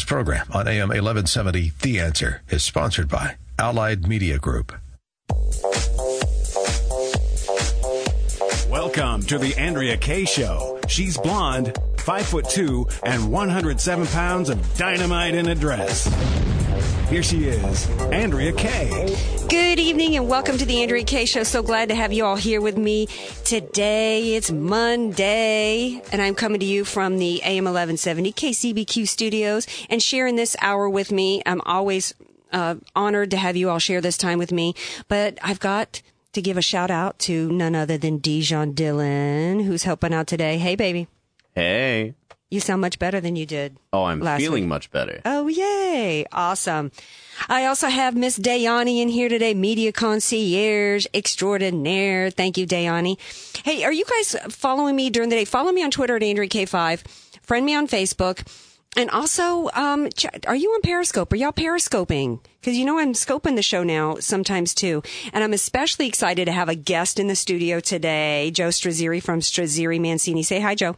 This program on AM 1170, The Answer, is sponsored by Allied Media Group. Welcome to the Andrea Kaye Show. She's blonde, five foot two, and 107 pounds of dynamite in a dress. Here she is, Andrea Kaye. Good evening and welcome to the Andrea Kaye Show. So glad to have you all here with me today. It's Monday and I'm coming to you from the AM 1170 KCBQ studios and sharing this hour with me. I'm always uh, honored to have you all share this time with me, but I've got to give a shout out to none other than Dijon Dillon, who's helping out today. Hey, baby. Hey. You sound much better than you did. Oh, I'm feeling week. much better. Oh, yay. Awesome. I also have Miss Dayani in here today, media concierge extraordinaire. Thank you, Dayani. Hey, are you guys following me during the day? Follow me on Twitter at Andrea K5. Friend me on Facebook. And also, um, are you on Periscope? Are y'all periscoping? Because you know I'm scoping the show now sometimes too, and I'm especially excited to have a guest in the studio today, Joe Strazzeri from Strazzeri Mancini. Say hi, Joe.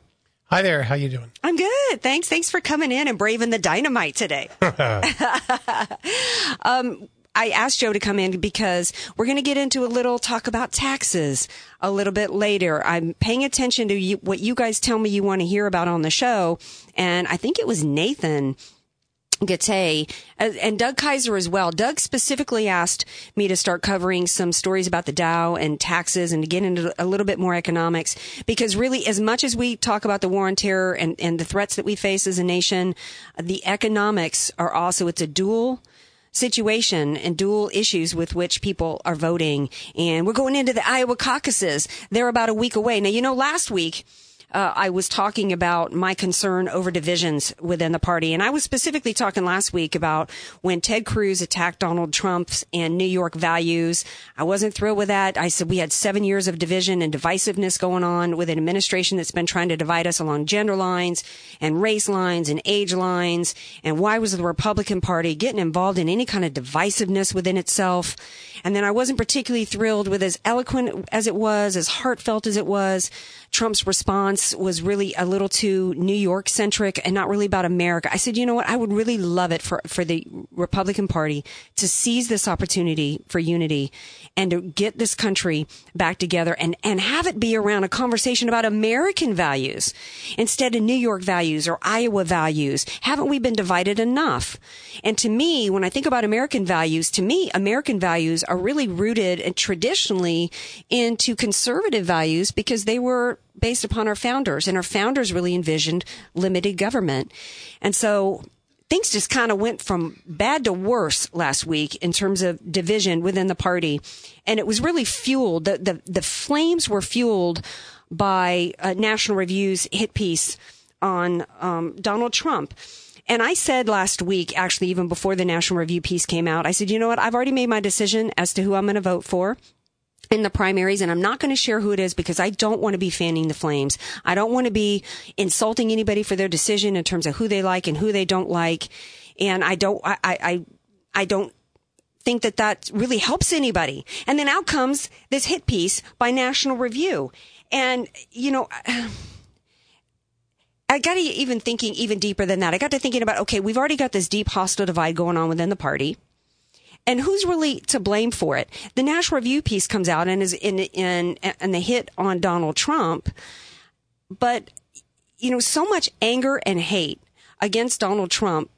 Hi there. How you doing? I'm good. Thanks. Thanks for coming in and braving the dynamite today. um, I asked Joe to come in because we're going to get into a little talk about taxes a little bit later. I'm paying attention to you, what you guys tell me you want to hear about on the show. And I think it was Nathan Gattay uh, and Doug Kaiser as well. Doug specifically asked me to start covering some stories about the Dow and taxes and to get into a little bit more economics because really as much as we talk about the war on terror and, and the threats that we face as a nation, the economics are also, it's a dual situation and dual issues with which people are voting. And we're going into the Iowa caucuses. They're about a week away. Now, you know, last week, uh, I was talking about my concern over divisions within the party. And I was specifically talking last week about when Ted Cruz attacked Donald Trump's and New York values. I wasn't thrilled with that. I said we had seven years of division and divisiveness going on with an administration that's been trying to divide us along gender lines and race lines and age lines. And why was the Republican Party getting involved in any kind of divisiveness within itself? And then I wasn't particularly thrilled with as eloquent as it was, as heartfelt as it was. Trump's response was really a little too New York centric and not really about America. I said, you know what? I would really love it for, for the Republican Party to seize this opportunity for unity and to get this country back together and, and have it be around a conversation about American values instead of New York values or Iowa values. Haven't we been divided enough? And to me, when I think about American values, to me, American values are really rooted and traditionally into conservative values because they were based upon our founders and our founders really envisioned limited government. And so things just kind of went from bad to worse last week in terms of division within the party. And it was really fueled, the, the, the flames were fueled by uh, National Review's hit piece on um, Donald Trump. And I said last week, actually, even before the National Review piece came out, I said, you know what? I've already made my decision as to who I'm going to vote for in the primaries and I'm not going to share who it is because I don't want to be fanning the flames. I don't want to be insulting anybody for their decision in terms of who they like and who they don't like. And I don't, I, I, I don't think that that really helps anybody. And then out comes this hit piece by National Review. And, you know, I got to even thinking even deeper than that. I got to thinking about, okay, we've already got this deep hostile divide going on within the party. And who's really to blame for it? The National Review piece comes out and is in, in, and the hit on Donald Trump. But, you know, so much anger and hate against Donald Trump.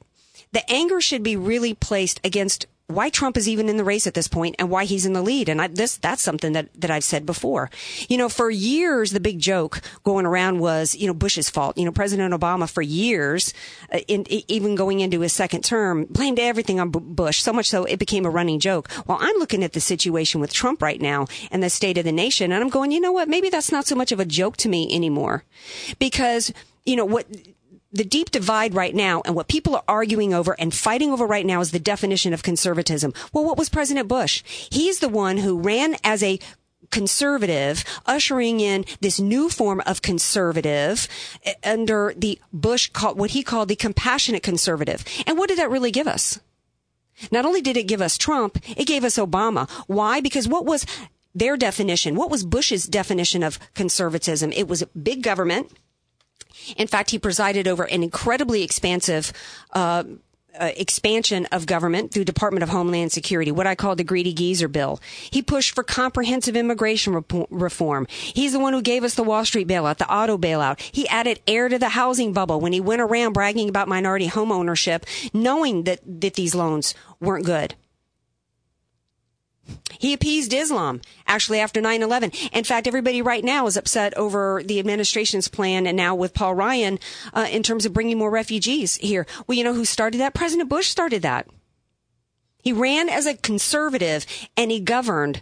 The anger should be really placed against why Trump is even in the race at this point and why he's in the lead. And I, this, that's something that, that I've said before. You know, for years, the big joke going around was, you know, Bush's fault. You know, President Obama for years, uh, in, even going into his second term, blamed everything on Bush, so much so it became a running joke. Well, I'm looking at the situation with Trump right now and the state of the nation, and I'm going, you know what? Maybe that's not so much of a joke to me anymore. Because, you know, what, the deep divide right now and what people are arguing over and fighting over right now is the definition of conservatism. Well, what was President Bush? He's the one who ran as a conservative, ushering in this new form of conservative eh, under the Bush, what he called the compassionate conservative. And what did that really give us? Not only did it give us Trump, it gave us Obama. Why? Because what was their definition? What was Bush's definition of conservatism? It was big government In fact, he presided over an incredibly expansive uh, uh, expansion of government through Department of Homeland Security, what I call the Greedy Geezer bill. He pushed for comprehensive immigration reform. He's the one who gave us the Wall Street bailout, the auto bailout. He added air to the housing bubble when he went around bragging about minority home ownership, knowing that, that these loans weren't good. He appeased Islam actually after 9-11. In fact, everybody right now is upset over the administration's plan and now with Paul Ryan uh, in terms of bringing more refugees here. Well, you know who started that? President Bush started that. He ran as a conservative and he governed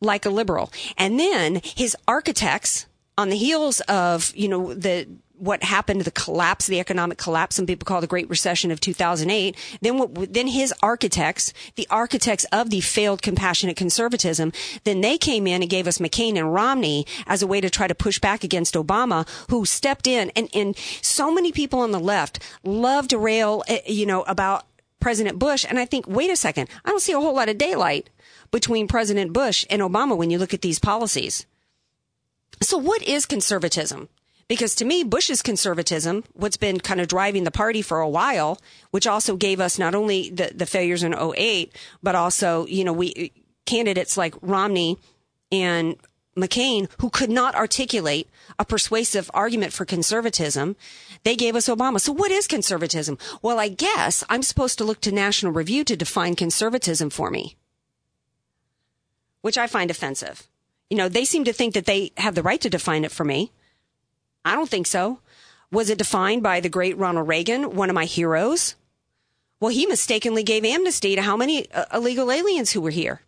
like a liberal. And then his architects on the heels of, you know, the what happened, the collapse, the economic collapse, some people call the Great Recession of 2008. Then what, then his architects, the architects of the failed compassionate conservatism, then they came in and gave us McCain and Romney as a way to try to push back against Obama, who stepped in. And, and so many people on the left love to rail, eh, you know, about President Bush. And I think, wait a second, I don't see a whole lot of daylight between President Bush and Obama when you look at these policies. So what is conservatism? Because to me, Bush's conservatism, what's been kind of driving the party for a while, which also gave us not only the, the failures in 08, but also, you know, we candidates like Romney and McCain who could not articulate a persuasive argument for conservatism. They gave us Obama. So what is conservatism? Well, I guess I'm supposed to look to National Review to define conservatism for me, which I find offensive. You know, they seem to think that they have the right to define it for me. I don't think so. Was it defined by the great Ronald Reagan, one of my heroes? Well, he mistakenly gave amnesty to how many uh, illegal aliens who were here?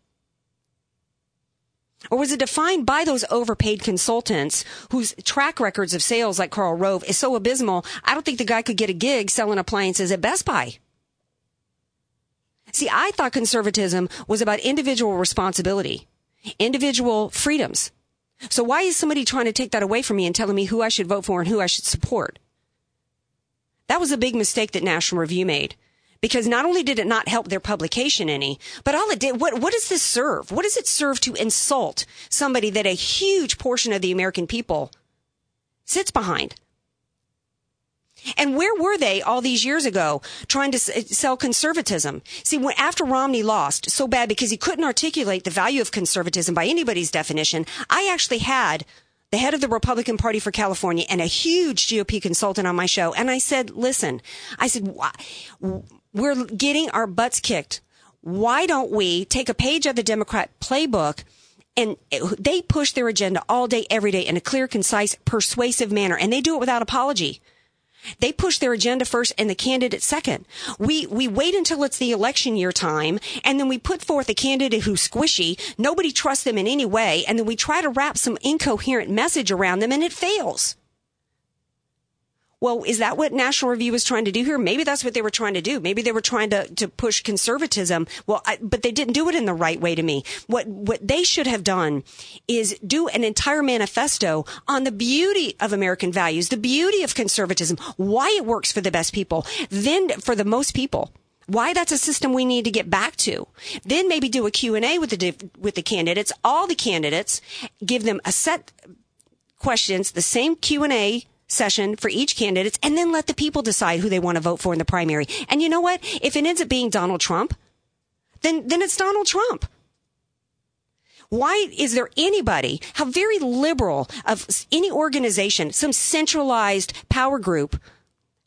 Or was it defined by those overpaid consultants whose track records of sales, like Karl Rove, is so abysmal? I don't think the guy could get a gig selling appliances at Best Buy. See, I thought conservatism was about individual responsibility, individual freedoms. So why is somebody trying to take that away from me and telling me who I should vote for and who I should support? That was a big mistake that National Review made. Because not only did it not help their publication any, but all it did, what, what does this serve? What does it serve to insult somebody that a huge portion of the American people sits behind? And where were they all these years ago trying to eh, sell conservatism? See, when, after Romney lost so bad because he couldn't articulate the value of conservatism by anybody's definition, I actually had the head of the Republican Party for California and a huge GOP consultant on my show. And I said, listen, I said, we're getting our butts kicked. Why don't we take a page of the Democrat playbook and eh, they push their agenda all day, every day in a clear, concise, persuasive manner. And they do it without apology. They push their agenda first and the candidate second. We, we wait until it's the election year time and then we put forth a candidate who's squishy. Nobody trusts them in any way. And then we try to wrap some incoherent message around them and it fails. Well, is that what National Review was trying to do here? Maybe that's what they were trying to do. Maybe they were trying to, to push conservatism. Well, I, but they didn't do it in the right way to me. What, what they should have done is do an entire manifesto on the beauty of American values, the beauty of conservatism, why it works for the best people, then for the most people why that's a system we need to get back to. Then maybe do a Q&A with the with the candidates, all the candidates, give them a set questions, the same Q&A session for each candidate and then let the people decide who they want to vote for in the primary. And you know what? If it ends up being Donald Trump, then, then it's Donald Trump. Why is there anybody, how very liberal of any organization, some centralized power group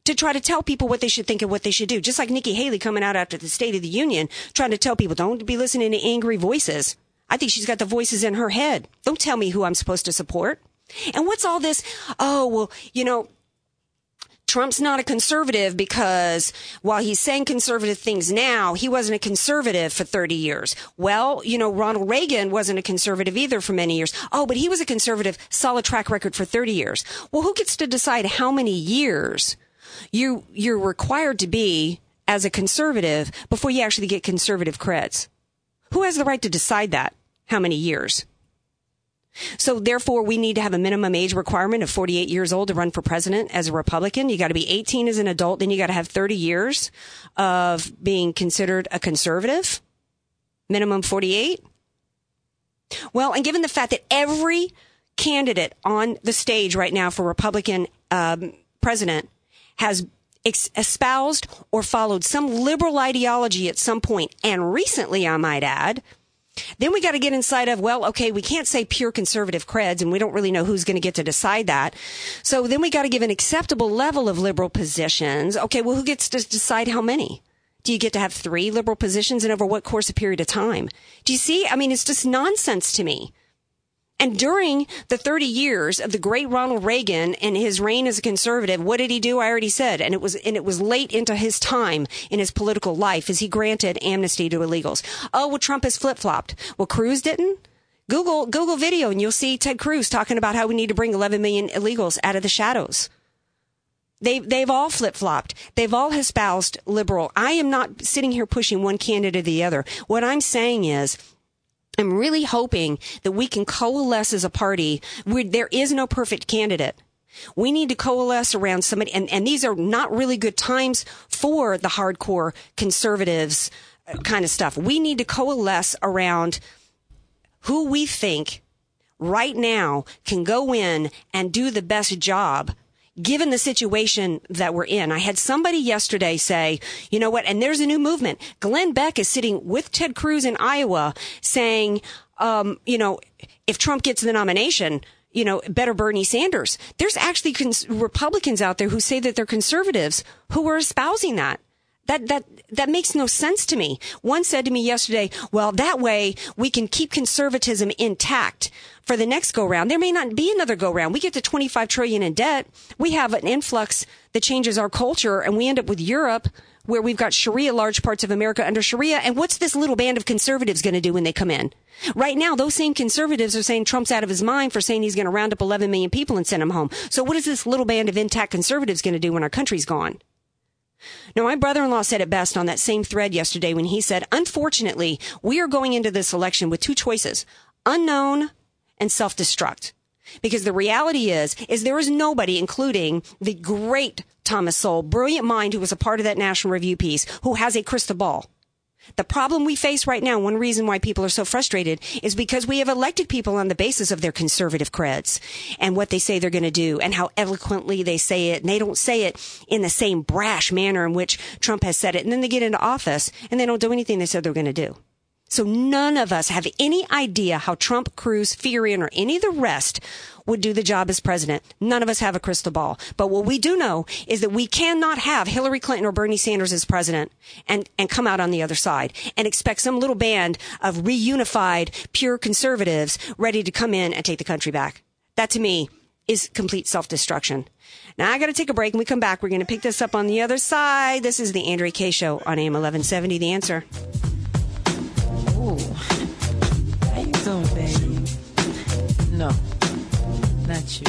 to try to tell people what they should think and what they should do? Just like Nikki Haley coming out after the State of the Union, trying to tell people don't be listening to angry voices. I think she's got the voices in her head. Don't tell me who I'm supposed to support. And what's all this? Oh, well, you know, Trump's not a conservative because while he's saying conservative things now, he wasn't a conservative for 30 years. Well, you know, Ronald Reagan wasn't a conservative either for many years. Oh, but he was a conservative, solid track record for 30 years. Well, who gets to decide how many years you, you're required to be as a conservative before you actually get conservative creds? Who has the right to decide that? How many years? So therefore, we need to have a minimum age requirement of 48 years old to run for president as a Republican. You got to be 18 as an adult. Then you got to have 30 years of being considered a conservative. Minimum 48. Well, and given the fact that every candidate on the stage right now for Republican um, president has espoused or followed some liberal ideology at some point, and recently, I might add, then we got to get inside of, well, okay, we can't say pure conservative creds and we don't really know who's going to get to decide that. So then we got to give an acceptable level of liberal positions. Okay, well, who gets to decide how many? Do you get to have three liberal positions and over what course of period of time? Do you see? I mean, it's just nonsense to me. And during the 30 years of the great Ronald Reagan and his reign as a conservative, what did he do? I already said. And it was, and it was late into his time in his political life as he granted amnesty to illegals. Oh, well, Trump has flip flopped. Well, Cruz didn't. Google, Google video and you'll see Ted Cruz talking about how we need to bring 11 million illegals out of the shadows. They, they've all flip flopped. They've all espoused liberal. I am not sitting here pushing one candidate or the other. What I'm saying is I'm really hoping that we can coalesce as a party where there is no perfect candidate. We need to coalesce around somebody, and, and these are not really good times for the hardcore conservatives uh, kind of stuff. We need to coalesce around who we think right now can go in and do the best job given the situation that we're in. I had somebody yesterday say, you know what, and there's a new movement. Glenn Beck is sitting with Ted Cruz in Iowa saying, um, you know, if Trump gets the nomination, you know, better Bernie Sanders. There's actually cons- Republicans out there who say that they're conservatives who are espousing that. That, that, that makes no sense to me. One said to me yesterday, well, that way we can keep conservatism intact for the next go round. There may not be another go round. We get to 25 trillion in debt. We have an influx that changes our culture and we end up with Europe where we've got Sharia, large parts of America under Sharia. And what's this little band of conservatives going to do when they come in? Right now, those same conservatives are saying Trump's out of his mind for saying he's going to round up 11 million people and send them home. So what is this little band of intact conservatives going to do when our country's gone? Now, my brother in law said it best on that same thread yesterday when he said, Unfortunately, we are going into this election with two choices unknown and self destruct. Because the reality is, is there is nobody, including the great Thomas Sowell, brilliant mind who was a part of that National Review piece, who has a crystal ball. The problem we face right now, one reason why people are so frustrated is because we have elected people on the basis of their conservative creds and what they say they're going to do and how eloquently they say it. And they don't say it in the same brash manner in which Trump has said it. And then they get into office and they don't do anything they said they're going to do. So none of us have any idea how Trump, Cruz, Fiorina, or any of the rest would do the job as president. None of us have a crystal ball. But what we do know is that we cannot have Hillary Clinton or Bernie Sanders as president and, and come out on the other side and expect some little band of reunified, pure conservatives ready to come in and take the country back. That to me is complete self-destruction. Now I got to take a break. and we come back, we're going to pick this up on the other side. This is the Andrea Kaye Show on AM 1170. The answer. Ooh. How you doing, baby? No, not you.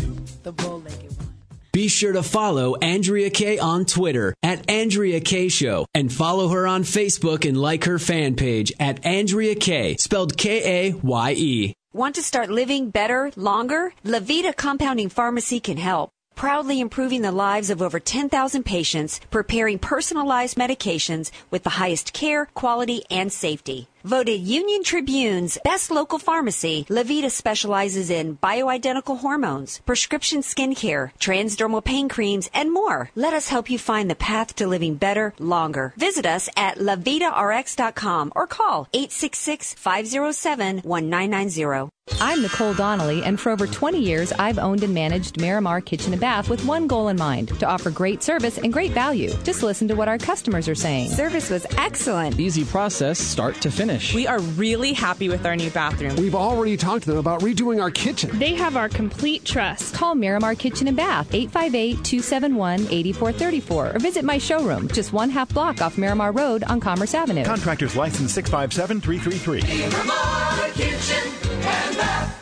You, the bow-legged one. Be sure to follow Andrea Kaye on Twitter at Andrea Kaye Show and follow her on Facebook and like her fan page at Andrea Kaye, spelled K A Y E. Want to start living better, longer? Levita Compounding Pharmacy can help proudly improving the lives of over 10,000 patients, preparing personalized medications with the highest care, quality, and safety. Voted Union Tribune's best local pharmacy, Levita specializes in bioidentical hormones, prescription skincare, transdermal pain creams, and more. Let us help you find the path to living better, longer. Visit us at levitarx.com or call 866-507-1990. I'm Nicole Donnelly, and for over 20 years, I've owned and managed Miramar Kitchen and Bath with one goal in mind to offer great service and great value. Just listen to what our customers are saying. Service was excellent. Easy process, start to finish. We are really happy with our new bathroom. We've already talked to them about redoing our kitchen. They have our complete trust. Call Miramar Kitchen and Bath, 858 271 8434, or visit my showroom, just one half block off Miramar Road on Commerce Avenue. Contractors license 657 333. Miramar Kitchen and Bath.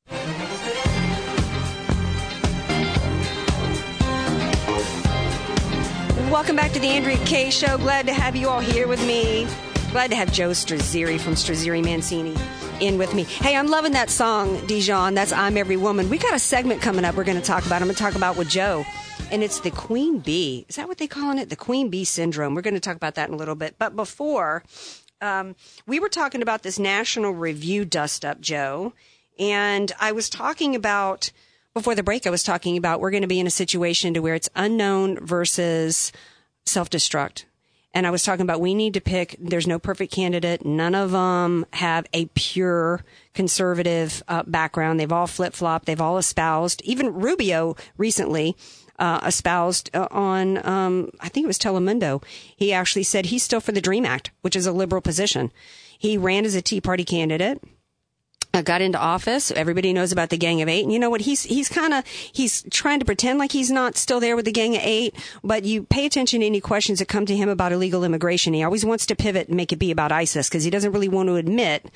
Welcome back to the Andrea Kaye Show. Glad to have you all here with me. Glad to have Joe Strazzeri from Strazzeri Mancini in with me. Hey, I'm loving that song, Dijon. That's I'm Every Woman. We got a segment coming up we're going to talk about. I'm going to talk about with Joe. And it's the Queen Bee. Is that what they calling it? The Queen Bee syndrome. We're going to talk about that in a little bit. But before, um, we were talking about this National Review dust up, Joe. And I was talking about before the break, I was talking about we're going to be in a situation to where it's unknown versus self destruct. And I was talking about we need to pick, there's no perfect candidate. None of them have a pure conservative uh, background. They've all flip flopped. They've all espoused. Even Rubio recently uh, espoused uh, on, um, I think it was Telemundo. He actually said he's still for the DREAM Act, which is a liberal position. He ran as a Tea Party candidate uh, got into office. Everybody knows about the Gang of Eight, and you know what? He's he's kind of he's trying to pretend like he's not still there with the Gang of Eight. But you pay attention to any questions that come to him about illegal immigration. He always wants to pivot and make it be about ISIS because he doesn't really want to admit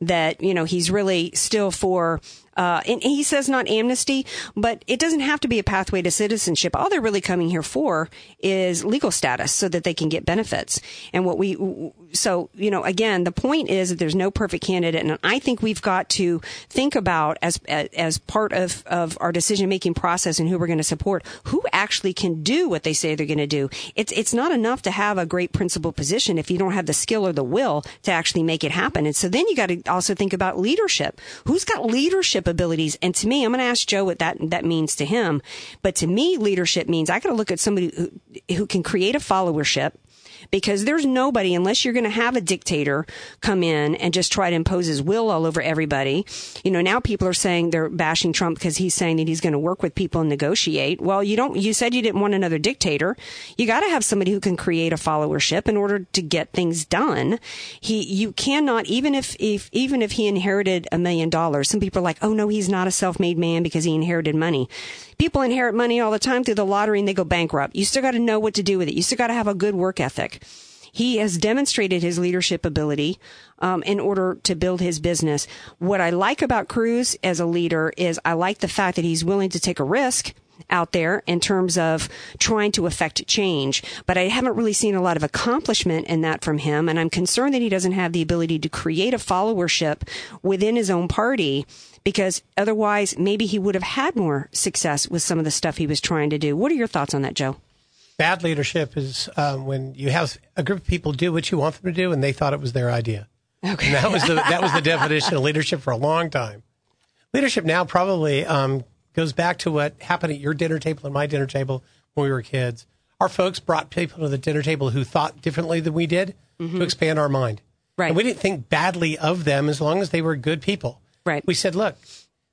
that you know he's really still for uh, and he says not amnesty, but it doesn't have to be a pathway to citizenship. All they're really coming here for is legal status so that they can get benefits. And what we, so, you know, again, the point is that there's no perfect candidate. And I think we've got to think about as, as part of, of our decision making process and who we're going to support, who actually can do what they say they're going to do. It's, it's not enough to have a great principal position if you don't have the skill or the will to actually make it happen. And so then you got to also think about leadership. Who's got leadership abilities. And to me, I'm going to ask Joe what that, that means to him. But to me, leadership means I got to look at somebody who, who can create a followership because there's nobody unless you're going to have a dictator come in and just try to impose his will all over everybody. You know, now people are saying they're bashing Trump because he's saying that he's going to work with people and negotiate. Well, you don't, you said you didn't want another dictator. You got to have somebody who can create a followership in order to get things done. He, you cannot, even if, if, even if he inherited a million dollars, some people are like, oh no, he's not a self-made man because he inherited money. People inherit money all the time through the lottery and they go bankrupt. You still got to know what to do with it. You still got to have a good work ethic. He has demonstrated his leadership ability um, in order to build his business. What I like about Cruz as a leader is I like the fact that he's willing to take a risk out there in terms of trying to affect change. But I haven't really seen a lot of accomplishment in that from him. And I'm concerned that he doesn't have the ability to create a followership within his own party because otherwise maybe he would have had more success with some of the stuff he was trying to do. What are your thoughts on that, Joe? Bad leadership is um, when you have a group of people do what you want them to do and they thought it was their idea. Okay. And that was the that was the definition of leadership for a long time. Leadership now probably um, goes back to what happened at your dinner table and my dinner table when we were kids. Our folks brought people to the dinner table who thought differently than we did Mm-hmm. to expand our mind. Right. And we didn't think badly of them as long as they were good people. Right. We said, look,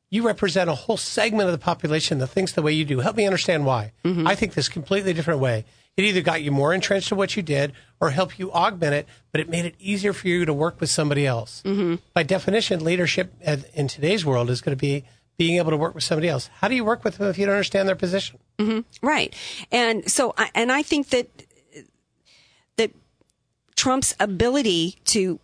you represent a whole segment of the population that thinks the way you do. Help me understand why. Mm-hmm. I think this completely different way. It either got you more entrenched in what you did or helped you augment it, but it made it easier for you to work with somebody else. Mm-hmm. By definition, leadership in today's world is going to be being able to work with somebody else. How do you work with them if you don't understand their position? hmm Right. And so, I- and I think that, that Trump's ability to,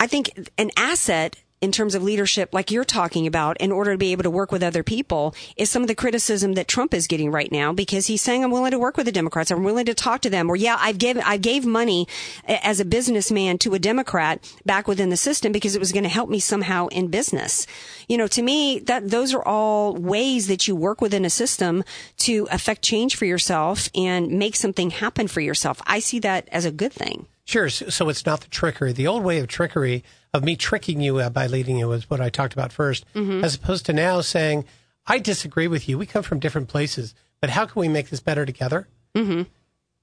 I think an asset in terms of leadership, like you're talking about, in order to be able to work with other people, is some of the criticism that Trump is getting right now because he's saying, "I'm willing to work with the Democrats. I'm willing to talk to them." Or, yeah, I've given, I gave money as a businessman to a Democrat back within the system because it was going to help me somehow in business. You know, to me, that those are all ways that you work within a system to affect change for yourself and make something happen for yourself. I see that as a good thing. Sure. So, so it's not the trickery. The old way of trickery, of me tricking you uh, by leading you, was what I talked about 1st Mhm. as opposed to now saying, I disagree with you. We come from different places, but how can we make this better together? Mm-hmm.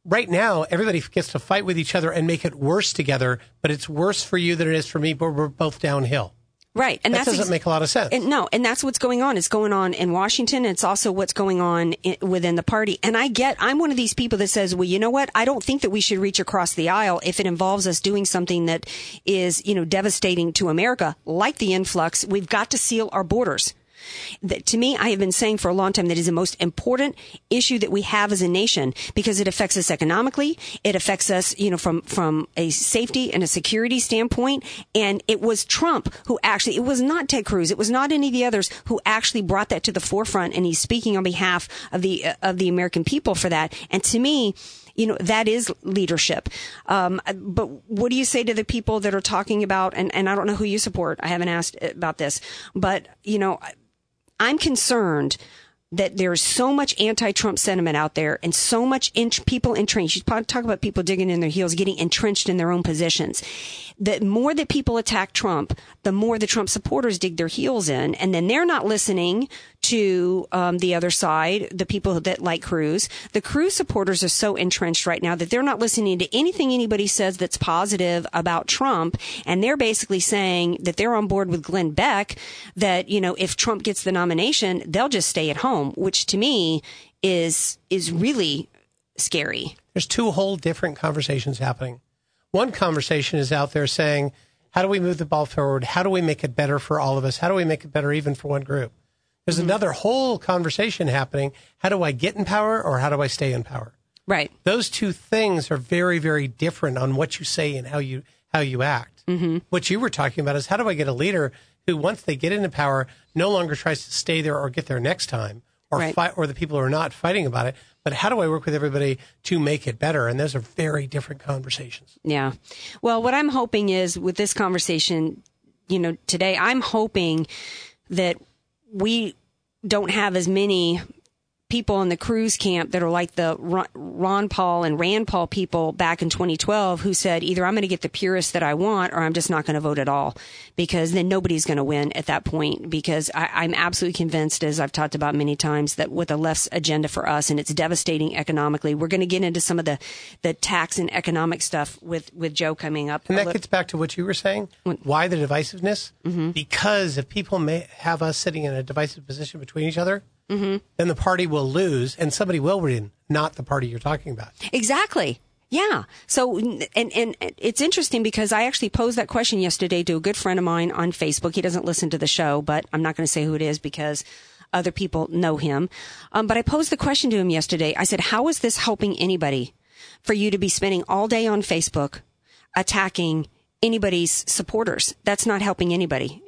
Right now, everybody gets to fight with each other and make it worse together, but it's worse for you than it is for me, but we're both downhill. Right. And that that's doesn't ex- make a lot of sense. And no, and that's what's going on. It's going on in Washington. It's also what's going on i within the party. And I get, I'm one of these people that says, well, you know what? I don't think that we should reach across the aisle if it involves us doing something that is, you know, devastating to America, like the influx. We've got to seal our borders. That to me, I have been saying for a long time that is the most important issue that we have as a nation because it affects us economically. It affects us, you know, from, from a safety and a security standpoint. And it was Trump who actually, it was not Ted Cruz. It was not any of the others who actually brought that to the forefront. And he's speaking on behalf of the, of the American people for that. And to me, you know, that is leadership. Um, but what do you say to the people that are talking about, and, and I don't know who you support. I haven't asked about this, but, you know, I'm concerned that there's so much anti-Trump sentiment out there and so much people entrenched. You talk about people digging in their heels, getting entrenched in their own positions. The more that people attack Trump, the more the Trump supporters dig their heels in, and then they're not listening to um, the other side, the people that like Cruz. The Cruz supporters are so entrenched right now that they're not listening to anything anybody says that's positive about Trump, and they're basically saying that they're on board with Glenn Beck. That you know, if Trump gets the nomination, they'll just stay at home, which to me is is really scary. There's two whole different conversations happening. One conversation is out there saying, how do we move the ball forward? How do we make it better for all of us? How do we make it better even for one group? There's mm-hmm. another whole conversation happening. How do I get in power or how do I stay in power? Right. Those two things are very, very different on what you say and how you how you act. Mm-hmm. What you were talking about is how do I get a leader who, once they get into power, no longer tries to stay there or get there next time, or right. fight, or the people who are not fighting about it, but how do I work with everybody to make it better? And those are very different conversations. Yeah. Well, what I'm hoping is with this conversation, you know, today, I'm hoping that we don't have as many people in the Cruz camp that are like the Ron Paul and Rand Paul people back in 2012 who said either I'm going to get the purist that I want or I'm just not going to vote at all. Because then nobody's going to win at that point because I, am absolutely convinced as I've talked about many times that with a left's agenda for us and it's devastating economically we're going to get into some of the the tax and economic stuff with with Joe coming up. And that gets back to what you were saying why the divisiveness? Mm-hmm. because if people may have us sitting in a divisive position between each other mm-hmm. then the party will lose and somebody will win, not the party you're talking about. Exactly. Yeah. So, and, and it's interesting because I actually posed that question yesterday to a good friend of mine on Facebook. He doesn't listen to the show, but I'm not going to say who it is because other people know him. Um, but I posed the question to him yesterday. I said, how is this helping anybody for you to be spending all day on Facebook attacking anybody's supporters. That's not helping anybody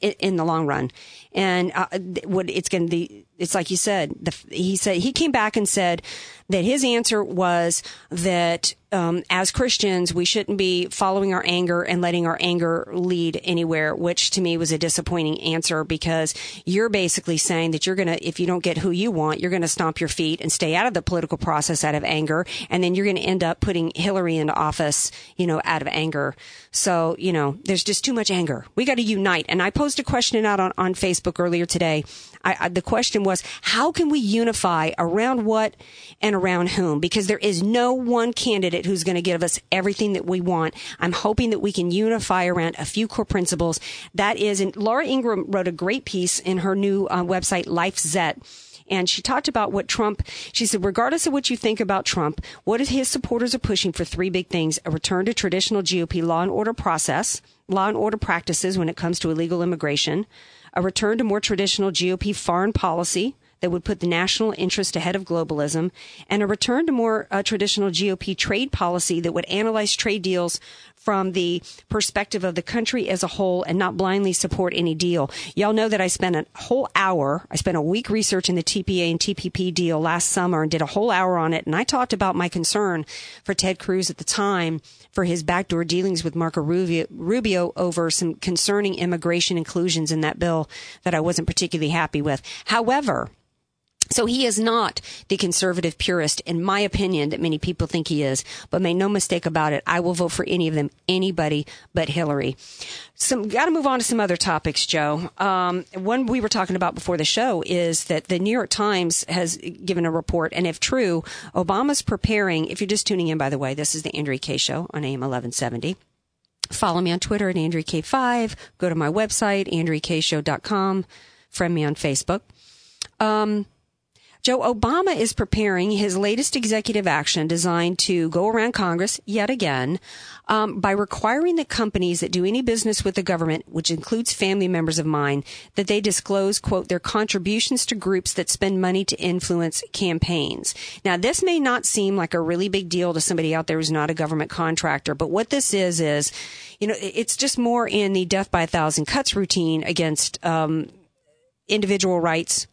in the long run. And uh, what it's going to be, it's like you said. The, he said he came back and said that his answer was that um, as Christians we shouldn't be following our anger and letting our anger lead anywhere, which to me was a disappointing answer because you're basically saying that you're gonna, if you don't get who you want, you're gonna stomp your feet and stay out of the political process out of anger, and then you're gonna end up putting Hillary into office, you know, out of anger. So you know, there's just too much anger. We got to unite. And I posed a question out on on Facebook earlier today. I, I, the question was, how can we unify around what and around whom? Because there is no one candidate who's going to give us everything that we want. I'm hoping that we can unify around a few core principles. That is, and Laura Ingraham wrote a great piece in her new uh, website, LifeZette and she talked about what Trump, she said, regardless of what you think about Trump, what his supporters are pushing for three big things a return to traditional GOP law and order process, law and order practices when it comes to illegal immigration, a return to more traditional GOP foreign policy that would put the national interest ahead of globalism, and a return to more uh, traditional GOP trade policy that would analyze trade deals from the perspective of the country as a whole and not blindly support any deal. Y'all know that I spent a whole hour, I spent a week researching the TPA and TPP deal last summer and did a whole hour on it. And I talked about my concern for Ted Cruz at the time for his backdoor dealings with Marco Rubio, Rubio over some concerning immigration inclusions in that bill that I wasn't particularly happy with. However, so he is not the conservative purist, in my opinion, that many people think he is. But make no mistake about it, I will vote for any of them, anybody but Hillary. Some got to move on to some other topics, Joe. Um, one we were talking about before the show is that the New York Times has given a report, and if true, Obama's preparing. If you're just tuning in, by the way, this is the Andrea Kaye Show on AM 1170. Follow me on Twitter at Andrea K5. Go to my website, AndreaKayeShow.com. Friend me on Facebook. Um, Joe Obama is preparing his latest executive action designed to go around Congress yet again um, by requiring the companies that do any business with the government, which includes family members of mine, that they disclose, quote, their contributions to groups that spend money to influence campaigns. Now, this may not seem like a really big deal to somebody out there who's not a government contractor, but what this is is, you know, it's just more in the death by a thousand cuts routine against um, individual rights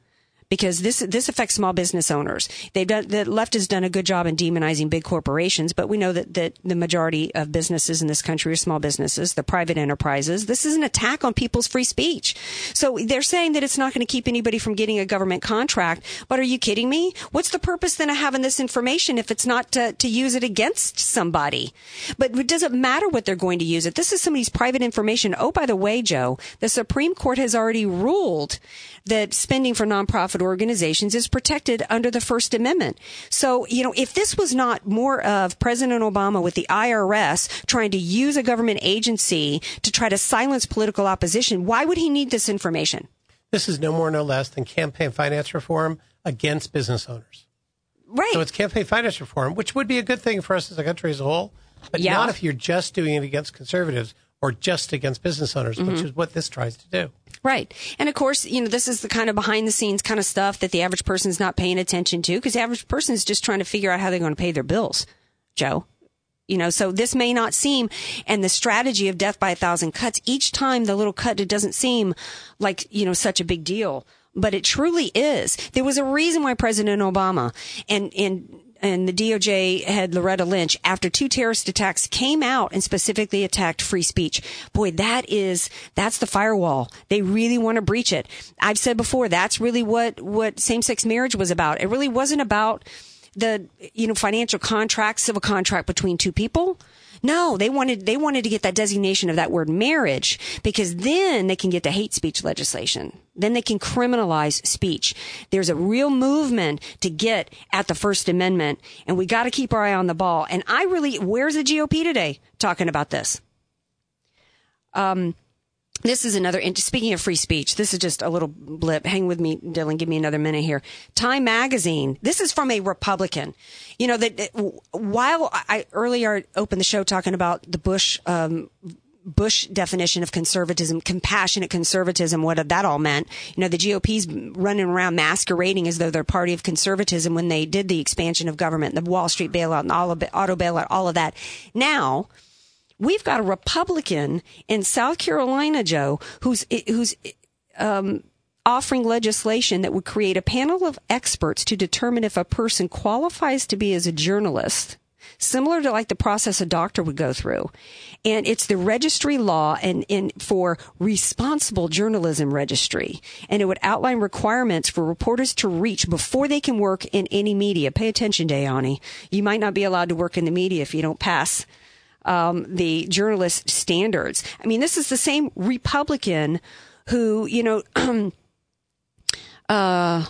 because this this affects small business owners. They've done the left has done a good job in demonizing big corporations, but we know that that the majority of businesses in this country are small businesses, the private enterprises. This is an attack on people's free speech. So they're saying that it's not going to keep anybody from getting a government contract. But are you kidding me? What's the purpose then of having this information if it's not to, to use it against somebody? But it doesn't matter what they're going to use it. This is somebody's private information. Oh, by the way, Joe, the Supreme Court has already ruled that spending for nonprofit organizations is protected under the First Amendment. So, you know, if this was not more of President Obama with the IRS trying to use a government agency to try to silence political opposition, why would he need this information? This is no more, no less than campaign finance reform against business owners. Right. So it's campaign finance reform, which would be a good thing for us as a country as a whole, but Yeah. not if you're just doing it against conservatives or just against business owners, which Mhm. is what this tries to do. Right. And of course, you know, this is the kind of behind the scenes kind of stuff that the average person is not paying attention to because the average person is just trying to figure out how they're going to pay their bills, Joe. You know, so this may not seem, and the strategy of death by a thousand cuts, each time the little cut, it doesn't seem like, you know, such a big deal. But it truly is. There was a reason why President Obama and, and, and the DOJ head Loretta Lynch, after two terrorist attacks, came out and specifically attacked free speech. Boy, that is, that's the firewall. They really want to breach it. I've said before, that's really what, what same-sex marriage was about. It really wasn't about the, you know, financial contract, civil contract between two people. No, they wanted, they wanted to get that designation of that word marriage because then they can get to hate speech legislation. Then they can criminalize speech. There's a real movement to get at the First Amendment and we got to keep our eye on the ball. And I really, where's the GOP today talking about this? Um, this is another, speaking of free speech, this is just a little blip. Hang with me, Dylan. Give me another minute here. Time magazine. This is from a Republican. You know, that while I earlier opened the show talking about the Bush, um, Bush definition of conservatism, compassionate conservatism, what that all meant. You know, the GOP's running around masquerading as though they're party of conservatism when they did the expansion of government, the Wall Street bailout and all of auto bailout, all of that. Now, we've got a Republican in South Carolina, Joe, who's who's um, offering legislation that would create a panel of experts to determine if a person qualifies to be as a journalist. Similar to like the process a doctor would go through. And it's the registry law and, and for responsible journalism registry. And it would outline requirements for reporters to reach before they can work in any media. Pay attention, Dayani. You might not be allowed to work in the media if you don't pass um, the journalist standards. I mean, this is the same Republican who, you know, uh,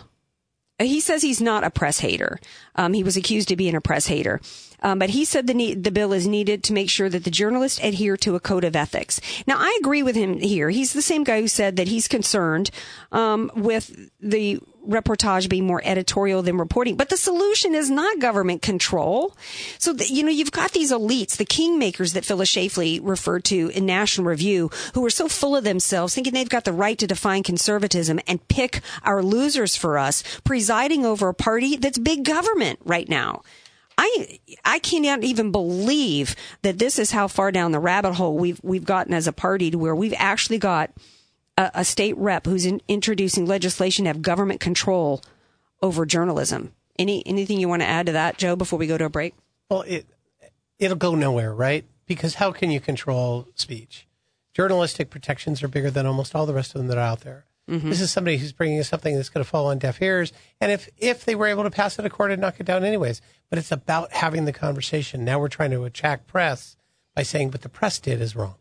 he says he's not a press hater. Um, he was accused of being a press hater. Um, but he said the, the bill is needed to make sure that the journalists adhere to a code of ethics. Now, I agree with him here. He's the same guy who said that he's concerned um, with the reportage being more editorial than reporting. But the solution is not government control. So, the, you know, you've got these elites, the kingmakers that Phyllis Schlafly referred to in National Review, who are so full of themselves, thinking they've got the right to define conservatism and pick our losers for us, presiding over a party that's big government right now. I I cannot even believe that this is how far down the rabbit hole we've we've gotten as a party to where we've actually got a, a state rep who's in, introducing legislation to have government control over journalism. Any anything you want to add to that, Joe? Before we go to a break. Well, it it'll go nowhere, right? Because how can you control speech? Journalistic protections are bigger than almost all the rest of them that are out there. Mm-hmm. This is somebody who's bringing something that's going to fall on deaf ears. And if if they were able to pass it a court, it'd knock it down anyways. But it's about having the conversation. Now we're trying to attract press by saying, "But the press did is wrong."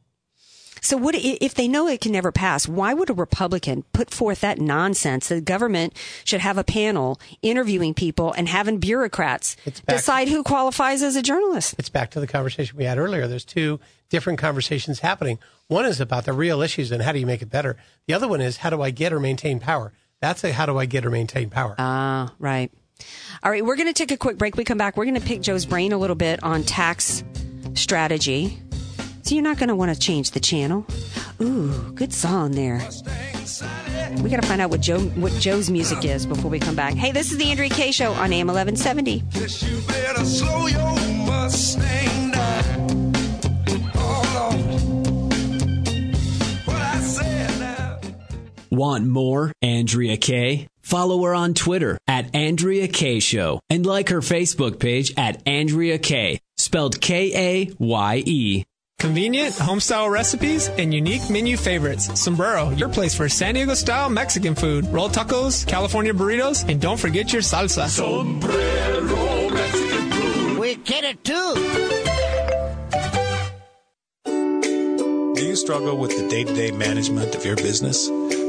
So what if they know it can never pass? Why would a Republican put forth that nonsense that the government should have a panel interviewing people and having bureaucrats decide who qualifies as a journalist? It's back to the conversation we had earlier. There's two different conversations happening. One is about the real issues and how do you make it better. The other one is how do I get or maintain power? That's a how do I get or maintain power. Ah, right. All right, we're going to take a quick break. We come back. We're going to pick Joe's brain a little bit on tax strategy. So you're not going to want to change the channel. Ooh, good song there. We got to find out what Joe what Joe's music is before we come back. Hey, this is the Andrea Kaye show on AM 1170. You better slow your Mustang down. Oh, Lord. What I said now. Want more Andrea Kaye? Follow her on Twitter at Andrea Kaye Show and like her Facebook page at Andrea Kaye, spelled K A Y E. Convenient, homestyle recipes, and unique menu favorites. Sombrero, your place for San Diego style Mexican food. Roll tacos, California burritos, and don't forget your salsa. Sombrero Mexican food. We get it too. Do you struggle with the day to day management of your business?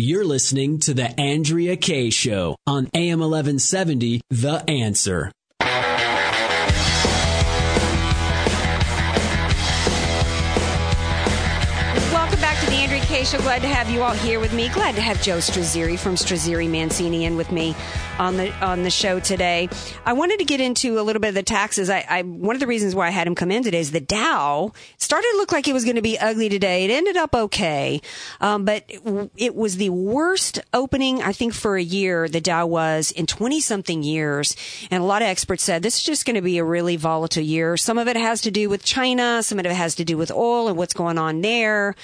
You're listening to The Andrea Kaye Show on AM 1170, The Answer. Show. Glad to have you all here with me. Glad to have Joe Strazzeri from Strazzeri Mancini in with me on the on the show today. I wanted to get into a little bit of the taxes. I, I one of the reasons why I had him come in today is the Dow started to look like it was going to be ugly today. It ended up okay, um, but it, it was the worst opening I think for a year. The Dow was in twenty something years, and a lot of experts said this is just going to be a really volatile year. Some of it has to do with China, some of it has to do with oil and what's going on there.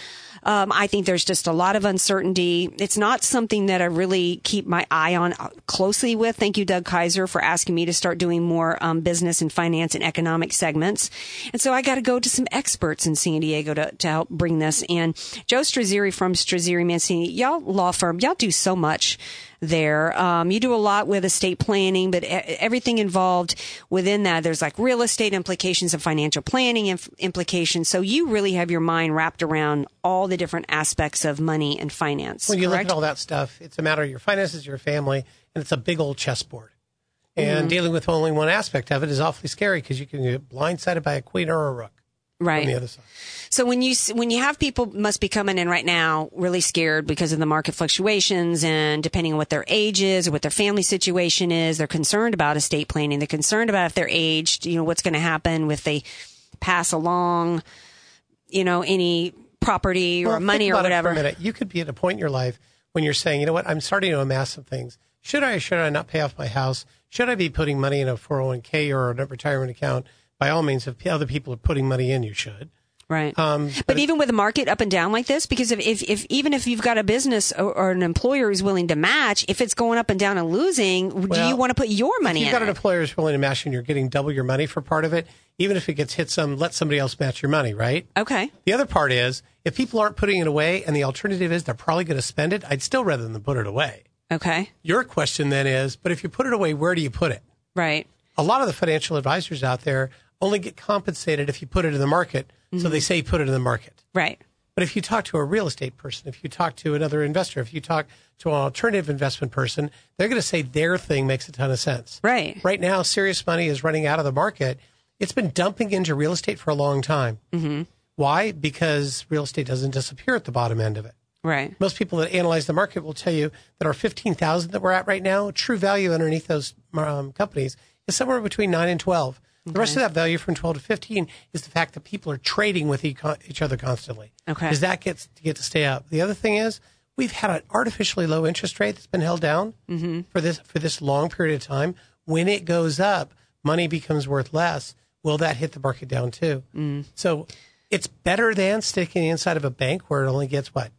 Um, I think there's just a lot of uncertainty. It's not something that I really keep my eye on closely with. Thank you, Doug Kaiser, for asking me to start doing more um, business and finance and economic segments. And so I got to go to some experts in San Diego to, to help bring this. in. Joe Strazzeri from Strazzeri Mancini, y'all law firm, y'all do so much there. Um, you do a lot with estate planning, but everything involved within that, there's like real estate implications and financial planning inf- implications. So you really have your mind wrapped around all the different aspects of money and finance. When you correct? look at all that stuff, it's a matter of your finances, your family, and it's a big old chessboard. And Mhm. dealing with only one aspect of it is awfully scary because you can get blindsided by a queen or a rook right. on the other side. So when you when you have people must be coming in right now really scared because of the market fluctuations and depending on what their age is or what their family situation is, they're concerned about estate planning. They're concerned about if they're aged, you know, what's going to happen if they pass along, you know, any property or Well, money or whatever. For a minute. You could be at a point in your life when you're saying, you know what, I'm starting to amass some things. Should I or should I not pay off my house? Should I be putting money in a 401k or a retirement account? By all means, if other people are putting money in, you should. Right. Um, But even with the market up and down like this, because if, if, if even if you've got a business or, or an employer who's willing to match, if it's going up and down and losing, do you want to put your money if in you've got an employer who's willing to match and you're getting double your money for part of it, even if it gets hit some, let somebody else match your money, right? Okay. The other part is if people aren't putting it away and the alternative is they're probably going to spend it, I'd still rather than put it away. Okay. Your question then is, but if you put it away, where do you put it? Right. A lot of the financial advisors out there only get compensated if you put it in the market. So they say put it in the market. Right. But if you talk to a real estate person, if you talk to another investor, if you talk to an alternative investment person, they're going to say their thing makes a ton of sense. Right. Right now, serious money is running out of the market. It's been dumping into real estate for a long time. Mm-hmm. Why? Because real estate doesn't disappear at the bottom end of it. Right. Most people that analyze the market will tell you that our 15,000 that we're at right now, true value underneath those um, companies is somewhere between 9 and 12. The rest of that value from 12 to 15 is the fact that people are trading with each other constantly. Okay. Because that gets to get to stay up. The other thing is we've had an artificially low interest rate that's been held down Mm-hmm. for this for this long period of time. When it goes up, money becomes worth less. Will that hit the market down too? Mm. So it's better than sticking inside of a bank where it only gets what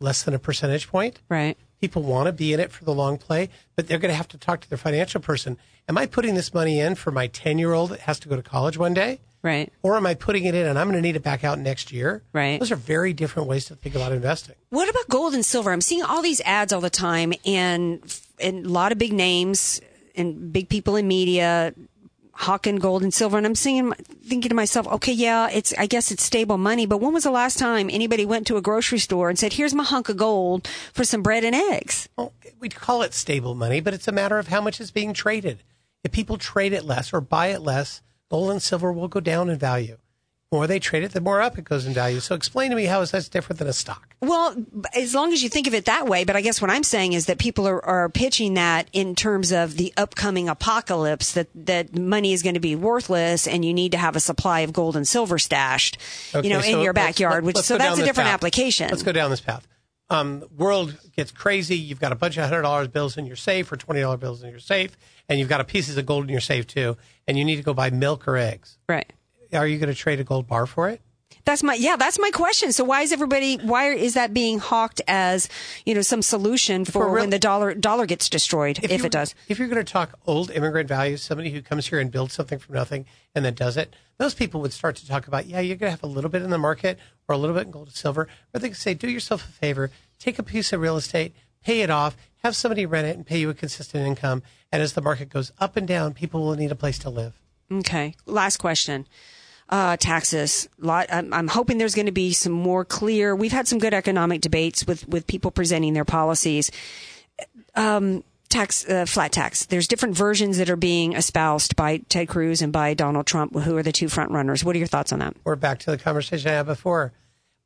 less than a percentage point. Right. People want to be in it for the long play, but they're going to have to talk to their financial person. Am I putting this money in for my 10 year old that has to go to college one day? Right. Or am I putting it in and I'm going to need it back out next year? Right. Those are very different ways to think about investing. What about gold and silver? I'm seeing all these ads all the time, and and a lot of big names and big people in media hawking gold and silver. And I'm seeing, thinking to myself, okay, yeah, it's I guess it's stable money, but when was the last time anybody went to a grocery store and said, "Here's my hunk of gold for some bread and eggs"? Well, we'd call it stable money, but it's a matter of how much is being traded. If people trade it less or buy it less, gold and silver will go down in value. The more they trade it, the more up it goes in value. So explain to me how is that different than a stock? Well, as long as you think of it that way, but I guess what I'm saying is that people are, are pitching that in terms of the upcoming apocalypse that, that money is going to be worthless and you need to have a supply of gold and silver stashed, Okay, you know, in so your let's- backyard, which, let's so that's a different path. application. Let's go down this path. Um, world gets crazy. You've got a bunch of hundred dollars bills in your safe or twenty dollar bills in your safe, and you've got a pieces of gold in your safe too. And you need to go buy milk or eggs. Right. Are you going to trade a gold bar for it? That's my yeah. That's my question. So why is everybody? Why is that being hawked as you know some solution for real- when the dollar dollar gets destroyed if, you- it does? If you're going to talk old immigrant values, somebody who comes here and builds something from nothing and then does it, those people would start to talk about, yeah, you're going to have a little bit in the market or a little bit in gold and silver. Or they could say, do yourself a favor, take a piece of real estate, pay it off, have somebody rent it and pay you a consistent income. And as the market goes up and down, people will need a place to live. Okay. Last question. Uh, taxes. Lot, I'm, I'm hoping there's going to be some more clear. We've had some good economic debates with, with people presenting their policies. Um, tax, uh, flat tax. There's different versions that are being espoused by Ted Cruz and by Donald Trump, who are the two front runners. What are your thoughts on that? We're back to the conversation I had before.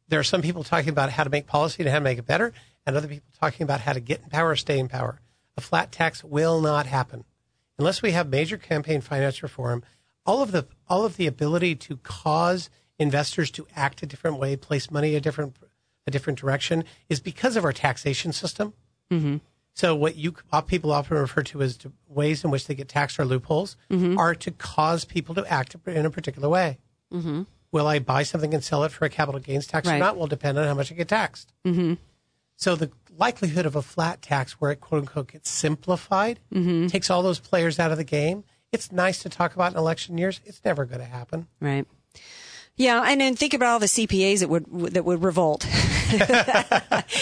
There are some people talking about how to make policy and how to make it better, and other people talking about how to get in power, stay in power. A flat tax will not happen unless we have major campaign finance reform. All of the all of the ability to cause investors to act a different way, place money a different a different direction, is because of our taxation system. Mm-hmm. So what you people often refer to as ways in which they get taxed or loopholes Mhm. are to cause people to act in a particular way. Mm-hmm. Will I buy something and sell it for a capital gains tax or not? Will depend on how much I get taxed. Mm-hmm. So the likelihood of a flat tax where it quote unquote gets simplified Mm-hmm. takes all those players out of the game. It's nice to talk about in election years. It's never going to happen. Right. Yeah, and then think about all the CPAs that would that would revolt.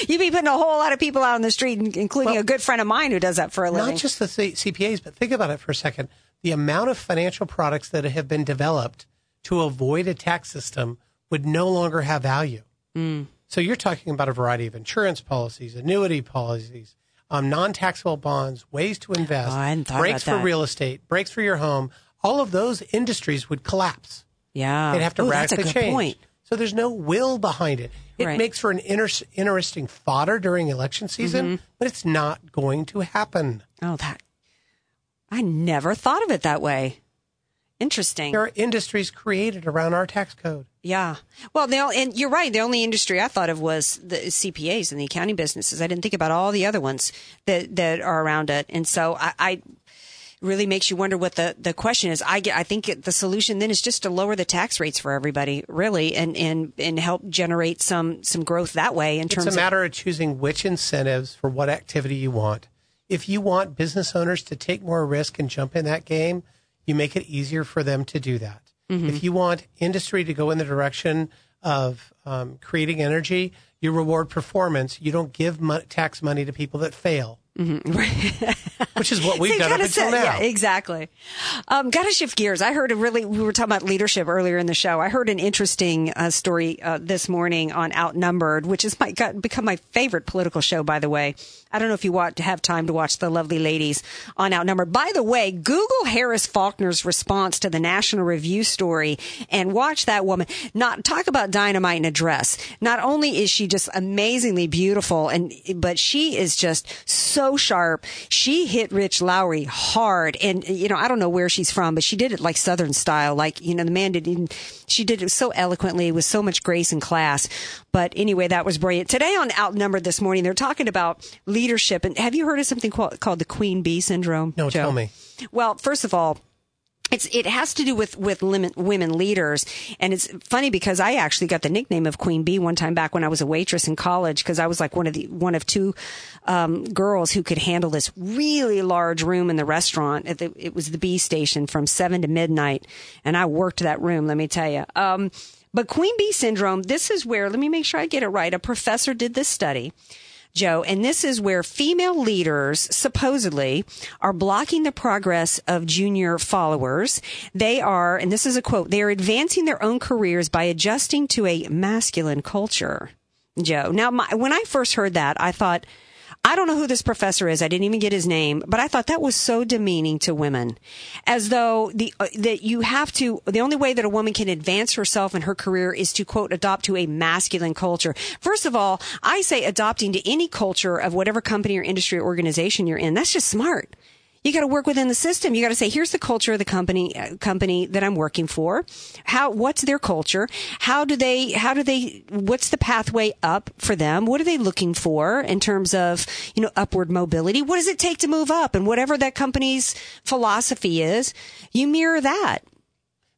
You'd be putting a whole lot of people out on the street, including a good friend of mine who does that for a living. Not just the C- CPAs, but think about it for a second. The amount of financial products that have been developed to avoid a tax system would no longer have value. Mm. So you're talking about a variety of insurance policies, annuity policies, um, non-taxable bonds, ways to invest, Oh, I hadn't thought breaks for real estate, breaks for your home. All of those industries would collapse. Yeah, They'd have to Ooh, radically change. point. So there's no will behind it. It Right. makes for an inter- interesting fodder during election season, Mhm. but it's not going to happen. Oh, that I never thought of it that way. Interesting. There are industries created around our tax code. Yeah. Well, and you're right. The only industry I thought of was the CPAs and the accounting businesses. I didn't think about all the other ones that that are around it. And so I, I really makes you wonder what the, the question is. I get, I think the solution then is just to lower the tax rates for everybody, really, and, and, and help generate some, some growth that way in It's terms a of. matter of choosing which incentives for what activity you want. If you want business owners to take more risk and jump in that game, you make it easier for them to do that. Mhm. If you want industry to go in the direction of um, creating energy, you reward performance. You don't give mo- tax money to people that fail. which is what we've done up until now. Yeah, exactly. Um, Got to shift gears. I heard a really, we were talking about leadership earlier in the show. I heard an interesting uh, story uh, this morning on Outnumbered, which has my got, become my favorite political show, by the way. I don't know if you want to have time to watch the lovely ladies on Outnumbered. By the way, Google Harris Faulkner's response to the National Review story and watch that woman. Not talk about dynamite in a dress. Not only is she just amazingly beautiful, and but she is just so sharp. She hit Rich Lowry hard, and you know I don't know where she's from, but she did it like Southern style. Like you know the man did. not She did it so eloquently with so much grace and class. But anyway, that was brilliant. Today on Outnumbered this morning, they're talking about leadership. And have you heard of something called, called the Queen Bee syndrome? No, Joe? tell me. Well, first of all, it's it has to do with with women leaders, and it's funny because I actually got the nickname of Queen Bee one time back when I was a waitress in college because I was like one of the one of two um, girls who could handle this really large room in the restaurant. The, it was the B station from seven to midnight, and I worked that room. Let me tell you. Um, but Queen Bee syndrome, this is where let me make sure I get it right. A professor did this study. Joe, and this is where female leaders supposedly are blocking the progress of junior followers. They are, and this is a quote, they are advancing their own careers by adjusting to a masculine culture. Joe. Now, my, when I first heard that, I thought, I don't know who this professor is. I didn't even get his name, but I thought that was so demeaning to women, as though the uh, that you have to. The only way that a woman can advance herself in her career is to quote adopt to a masculine culture. First of all, I say adopting to any culture of whatever company or industry or organization you're in. That's just smart. You got to work within the system. You got to say, here's the culture of the company, uh, company that I'm working for. How, what's their culture? How do they, how do they, what's the pathway up for them? What are they looking for in terms of, you know, upward mobility? What does it take to move up? And whatever that company's philosophy is, you mirror that.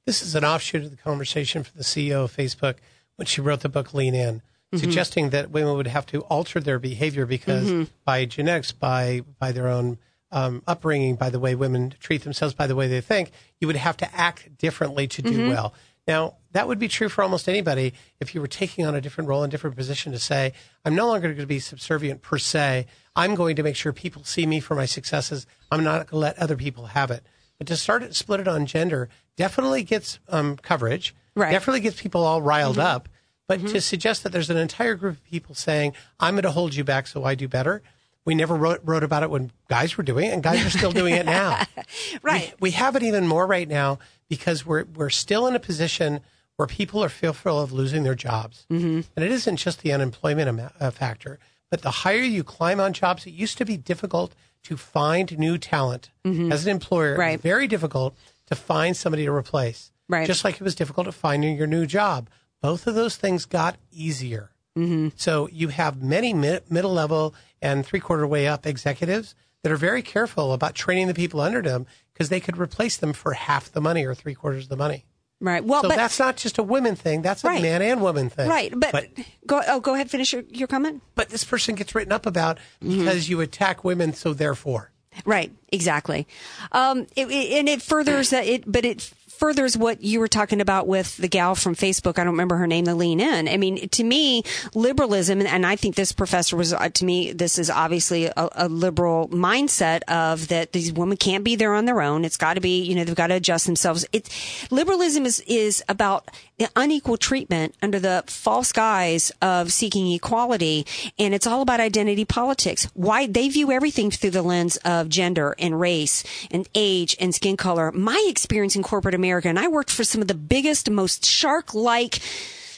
This is an offshoot of the conversation from the CEO of Facebook when she wrote the book Lean In, Mhm. suggesting that women would have to alter their behavior because Mhm. by genetics, by by their own um, upbringing, by the way women treat themselves, by the way they think, you would have to act differently to do Mhm. well. Now, that would be true for almost anybody if you were taking on a different role and different position to say, I'm no longer going to be subservient per se. I'm going to make sure people see me for my successes. I'm not going to let other people have it. But to start it, split it on gender definitely gets um, coverage. Right. Definitely gets people all riled Mhm. up. But to suggest that there's an entire group of people saying, I'm going to hold you back so I do better. We never wrote, wrote about it when guys were doing it, and guys are still doing it now. right. We, we have it even more right now because we're we're still in a position where people are fearful of losing their jobs, mm-hmm. and it isn't just the unemployment uh, factor, but the higher you climb on jobs, it used to be difficult to find new talent Mhm. as an employer. Right. very difficult to find somebody to replace. Right. Just like it was difficult to find your new job. Both of those things got easier. Mm-hmm. So you have many mid- middle level and three quarter way up executives that are very careful about training the people under them because they could replace them for half the money or three quarters of the money. Right. Well, so but that's not just a women thing. That's a Right. man and woman thing. right. But, go. Oh, go ahead. Finish your, your comment. but this person gets written up about Mm-hmm. because you attack women. So therefore, Right, exactly. Um, it, it- and it furthers that it, but it furthers what you were talking about with the gal from Facebook. I don't remember her name, the lean in. I mean, to me, liberalism, and I think this professor was, uh, to me, this is obviously a, a liberal mindset of that these women can't be there on their own. It's got to be, you know, they've got to adjust themselves. It, liberalism is, is about unequal treatment under the false guise of seeking equality. And it's all about identity politics. Why they view everything through the lens of gender and race and age and skin color. My experience in corporate America, and I worked for some of the biggest, most shark like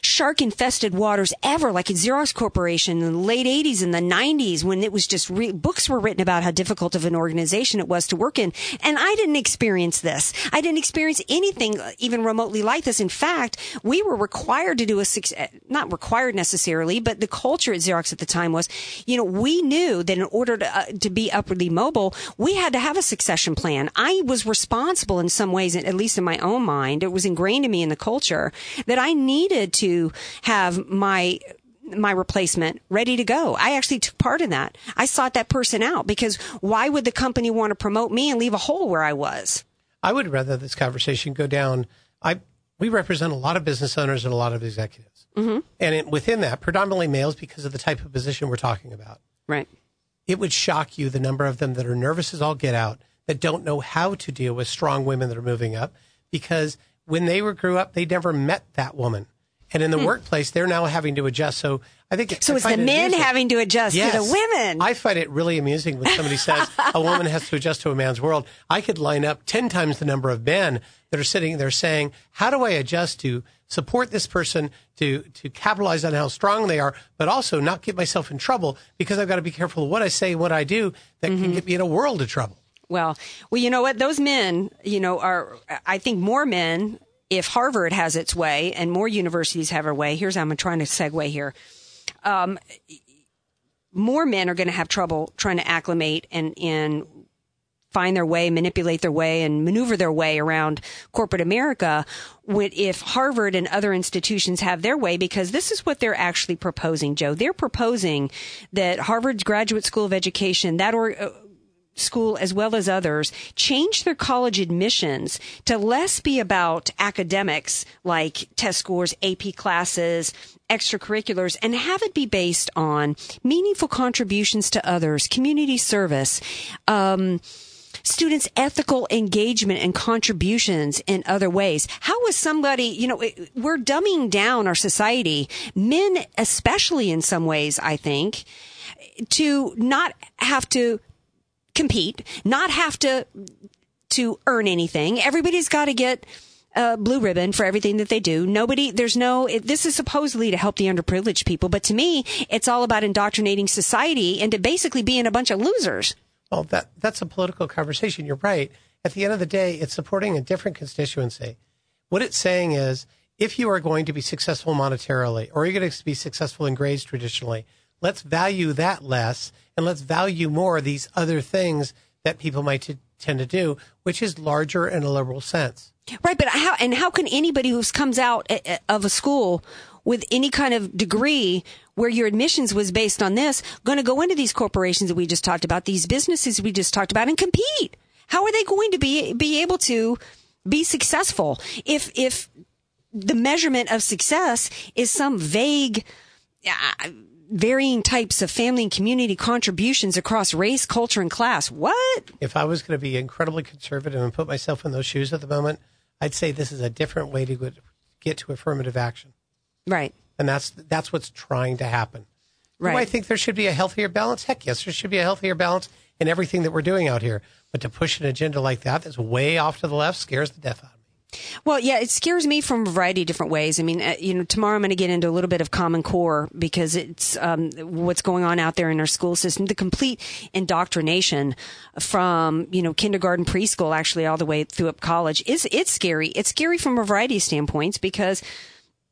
shark infested waters ever, like at Xerox Corporation in the late 80s and the 90s when it was just re- books were written about how difficult of an organization it was to work in. And I didn't experience this. I didn't experience anything even remotely like this. In fact, we were required to do a eh, not required necessarily, but the culture at Xerox at the time was, you know, we knew that in order to, uh, to be upwardly mobile, we had to have a succession plan. I was responsible in some ways, at least in my own mind. It was ingrained in me in the culture that I needed to have my my replacement ready to go. I actually took part in that. I sought that person out because why would the company want to promote me and leave a hole where I was? I would rather this conversation go down. I we represent a lot of business owners and a lot of executives, Mm-hmm. and it, within that, predominantly males because of the type of position we're talking about. Right. it would shock you the number of them that are nervous as all get out, that don't know how to deal with strong women that are moving up, because when they were grew up, they never met that woman. And in the Hmm. workplace, they're now having to adjust. So I think So I it's the it men amusing. having to adjust to the women. I find it really amusing when somebody says a woman has to adjust to a man's world. I could line up 10 times the number of men that are sitting there saying, how do I adjust to support this person to, to capitalize on how strong they are, but also not get myself in trouble because I've got to be careful of what I say what I do that Mm-hmm. can get me in a world of trouble. Well, well, you know what? Those men, you know, are, I think more men, if Harvard has its way and more universities have their way, here's how I'm trying to segue here. Um, more men are going to have trouble trying to acclimate and, and find their way, manipulate their way, and maneuver their way around corporate America if Harvard and other institutions have their way, because this is what they're actually proposing, Joe. They're proposing that Harvard's Graduate School of Education, that or, uh, school as well as others change their college admissions to less be about academics like test scores, AP classes, extracurriculars, and have it be based on meaningful contributions to others, community service, um, students' ethical engagement and contributions in other ways. How is somebody, you know, we're dumbing down our society, men especially in some ways, I think, to not have to compete, not have to to earn anything. Everybody's got to get a blue ribbon for everything that they do. Nobody, there's no, it, this is supposedly to help the underprivileged people, but to me, it's all about indoctrinating society into basically being a bunch of losers. Well, that that's a political conversation. You're right. At the end of the day, it's supporting a different constituency. What it's saying is, if you are going to be successful monetarily, or you're going to be successful in grades traditionally, let's value that less, and let's value more these other things that people might t- tend to do, which is larger in a liberal sense. Right, but how and how can anybody who comes out uh, uh, of a school with any kind of degree where your admissions was based on this going to go into these corporations that we just talked about, these businesses we just talked about and compete? How are they going to be be able to be successful if if the measurement of success is some vague uh, varying types of family and community contributions across race, culture and class? What? If I was going to be incredibly conservative and put myself in those shoes at the moment, I'd say this is a different way to get to affirmative action. Right. And that's that's what's trying to happen. Do I think there should be a healthier balance? Heck yes, there should be a healthier balance in everything that we're doing out here. But to push an agenda like that that's way off to the left scares the death out of me. Well, yeah, it scares me from a variety of different ways. I mean, uh, you know, tomorrow I'm going to get into a little bit of Common Core because it's um, what's going on out there in our school system, the complete indoctrination from you know kindergarten, preschool, actually all the way through up college. is It's scary. It's scary from a variety of standpoints because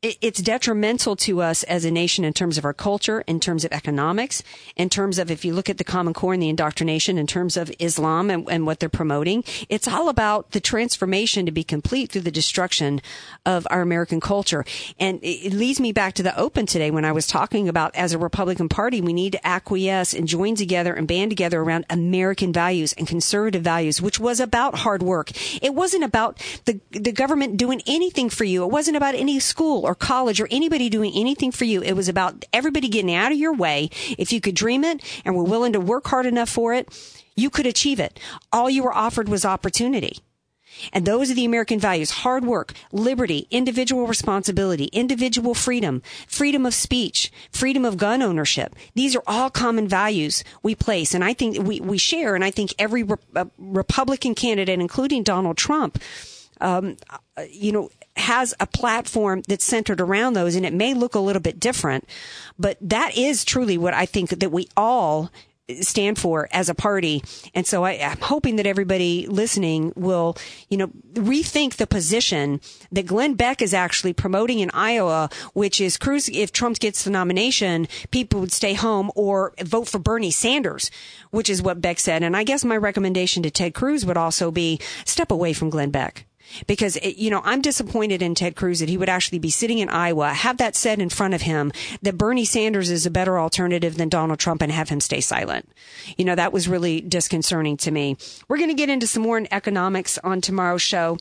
it's detrimental to us as a nation in terms of our culture, in terms of economics, in terms of if you look at the Common Core and the indoctrination, in terms of Islam and, and what they're promoting. It's all about the transformation to be complete through the destruction of our American culture. And it, it leads me back to the open today when I was talking about as a Republican Party, we need to acquiesce and join together and band together around American values and conservative values, which was about hard work. It wasn't about the, the government doing anything for you. It wasn't about any school or college or anybody doing anything for you. It was about everybody getting out of your way. If you could dream it and were willing to work hard enough for it, you could achieve it. All you were offered was opportunity. And those are the American values. Hard work, liberty, individual responsibility, individual freedom, freedom of speech, freedom of gun ownership. These are all common values we place. And I think we, we share. And I think every re- uh, Republican candidate, including Donald Trump, um, uh, you know, has a platform that's centered around those and it may look a little bit different, but that is truly what I think that we all stand for as a party. And so I, I'm hoping that everybody listening will, you know, rethink the position that Glenn Beck is actually promoting in Iowa, which is Cruz, if Trump gets the nomination, people would stay home or vote for Bernie Sanders, which is what Beck said. And I guess my recommendation to Ted Cruz would also be step away from Glenn Beck because it, you know I'm disappointed in Ted Cruz that he would actually be sitting in Iowa, have that said in front of him that Bernie Sanders is a better alternative than Donald Trump, and have him stay silent. You know that was really disconcerting to me. We're going to get into some more economics on tomorrow's show.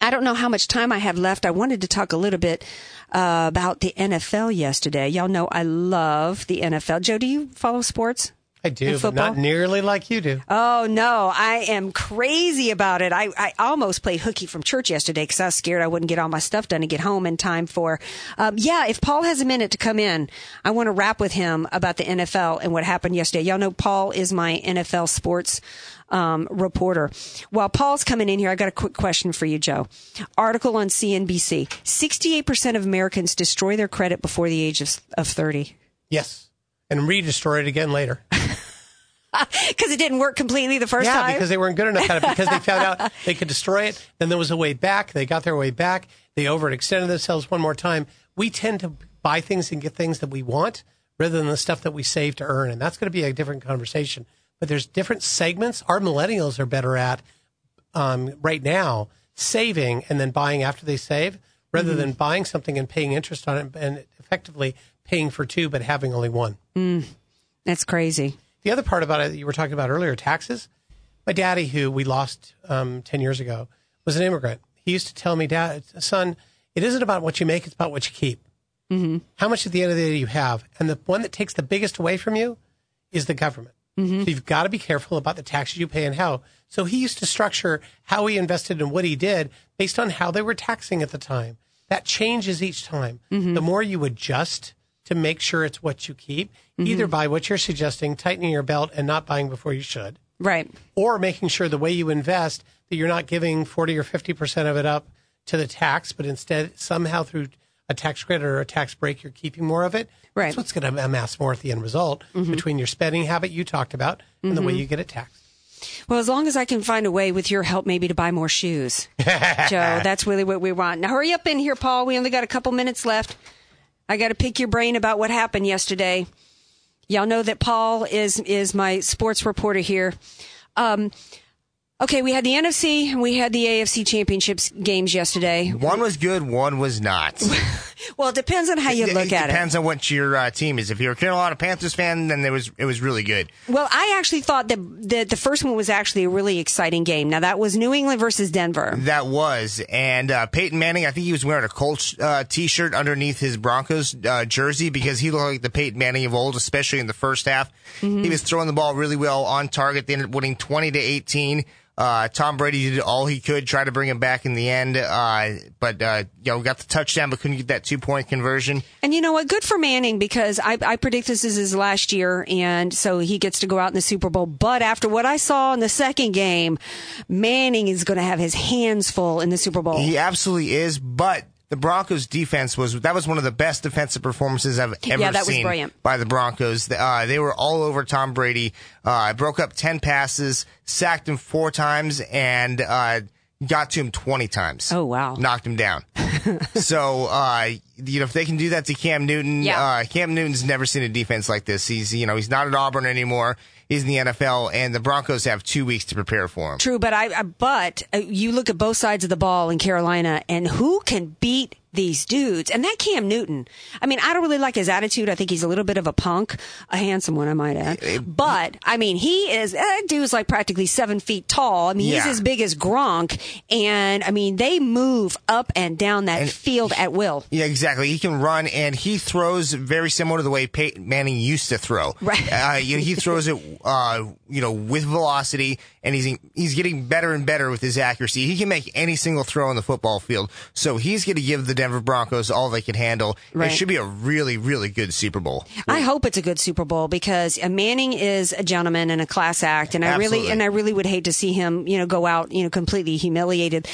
I don't know how much time I have left. I wanted to talk a little bit uh, about the NFL yesterday. Y'all know I love the NFL. Joe, do you follow sports? I do, but not nearly like you do. Oh no, I am crazy about it. I, I almost played hooky from church yesterday because I was scared I wouldn't get all my stuff done and get home in time for. Um, yeah, if Paul has a minute to come in, I want to rap with him about the NFL and what happened yesterday. Y'all know Paul is my NFL sports um, reporter. While Paul's coming in here, I got a quick question for you, Joe. Article on CNBC: Sixty-eight percent of Americans destroy their credit before the age of, of thirty. Yes, and re-destroy it again later. Because it didn't work completely the first yeah, time. Yeah, because they weren't good enough at it. Because they found out they could destroy it. Then there was a way back. They got their way back. They overextended themselves one more time. We tend to buy things and get things that we want rather than the stuff that we save to earn, and that's going to be a different conversation. But there's different segments. Our millennials are better at um, right now saving and then buying after they save, rather Mhm. than buying something and paying interest on it and effectively paying for two but having only one. Mm, that's crazy. The other part about it that you were talking about earlier, taxes. My daddy, who we lost um, 10 years ago, was an immigrant. He used to tell me, Dad, son, it isn't about what you make, it's about what you keep. Mm-hmm. How much at the end of the day do you have? And the one that takes the biggest away from you is the government. Mm-hmm. So you've got to be careful about the taxes you pay and how. So he used to structure how he invested and what he did based on how they were taxing at the time. That changes each time. Mm-hmm. The more you adjust to make sure it's what you keep, either Mm-hmm. by what you're suggesting, tightening your belt and not buying before you should, Right. or making sure the way you invest that you're not giving 40 or 50% of it up to the tax, but instead somehow through a tax credit or a tax break, you're keeping more of it. Right. That's what's going to amass more at the end result Mhm. between your spending habit you talked about and the way Mhm. you get it taxed. Well, as long as I can find a way with your help, maybe to buy more shoes, Joe. That's really what we want. Now, hurry up in here, Paul. We only got a couple minutes left. I got to pick your brain about what happened yesterday. Y'all know that Paul is is my sports reporter here. Um, okay, we had the NFC we had the AFC championships games yesterday. One was good, one was not. Well, it depends on how you it, look at it. Depends on what your uh, team is. If you're a Carolina Panthers fan, then it was it was really good. Well, I actually thought that the, the first one was actually a really exciting game. Now that was New England versus Denver. That was, and uh, Peyton Manning. I think he was wearing a Colts uh, t-shirt underneath his Broncos uh, jersey because he looked like the Peyton Manning of old, especially in the first half. Mm-hmm. He was throwing the ball really well on target. They ended up winning twenty to eighteen. Uh, Tom Brady did all he could, try to bring him back in the end, uh, but uh, you know got the touchdown, but couldn't get that two point conversion. And you know what? Good for Manning because I, I predict this is his last year, and so he gets to go out in the Super Bowl. But after what I saw in the second game, Manning is going to have his hands full in the Super Bowl. He absolutely is, but the Broncos defense was that was one of the best defensive performances I've ever Yeah, that was seen brilliant. by the Broncos. Uh, they were all over Tom Brady. Uh, broke up ten passes, sacked him four times, and uh, got to him twenty times. Oh wow! Knocked him down. so uh, you know if they can do that to Cam Newton, Yeah. uh, Cam Newton's never seen a defense like this. He's you know he's not at Auburn anymore. He's in the NFL, and the Broncos have two weeks to prepare for him. True, but I, I but uh, you look at both sides of the ball in Carolina, and who can beat these dudes? And that Cam Newton. I mean, I don't really like his attitude. I think he's a little bit of a punk, a handsome one, I might add. But I mean, he is that dude's like practically seven feet tall. I mean, he's Yeah. as big as Gronk, and I mean, they move up and down that field at will. Yeah, exactly. He can run, and he throws very similar to the way Peyton Manning used to throw. Right. Uh, you know, he throws it, uh, you know, with velocity, and he's he's getting better and better with his accuracy. He can make any single throw on the football field. So he's going to give the Denver Broncos all they can handle. Right. It should be a really, really good Super Bowl. I hope it's a good Super Bowl because uh, Manning is a gentleman and a class act, and I really and I really would hate to see him, you know, go out, you know, completely humiliated,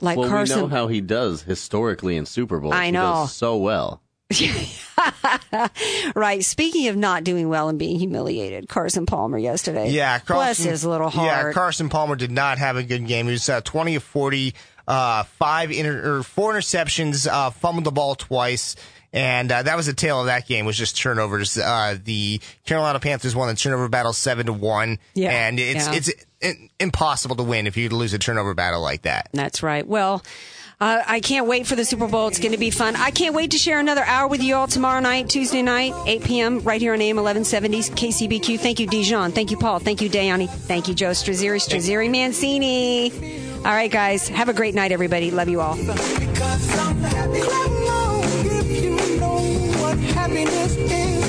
like well, Carson. we know how he does historically in Super Bowls. I He know. does so well. right. Speaking of not doing well and being humiliated, Carson Palmer yesterday. Yeah, bless Carson, his little Yeah. Carson Palmer did not have a good game. He was uh, twenty of forty, uh, five inter- or four interceptions, uh, fumbled the ball twice. And uh, that was the tale of that game. Was just turnovers. Uh, the Carolina Panthers won the turnover battle seven to one. Yeah, and it's yeah. it's i- impossible to win if you lose a turnover battle like that. That's right. Well, uh, I can't wait for the Super Bowl. It's going to be fun. I can't wait to share another hour with you all tomorrow night, Tuesday night, 8 p.m., right here on AM 1170 KCBQ. Thank you, Dijon. Thank you, Paul. Thank you, Dayani. Thank you, Joe Strazzeri, Strazzeri Mancini. All right, guys. Have a great night, everybody. Love you all. Because I'm happy. If you know what happiness is.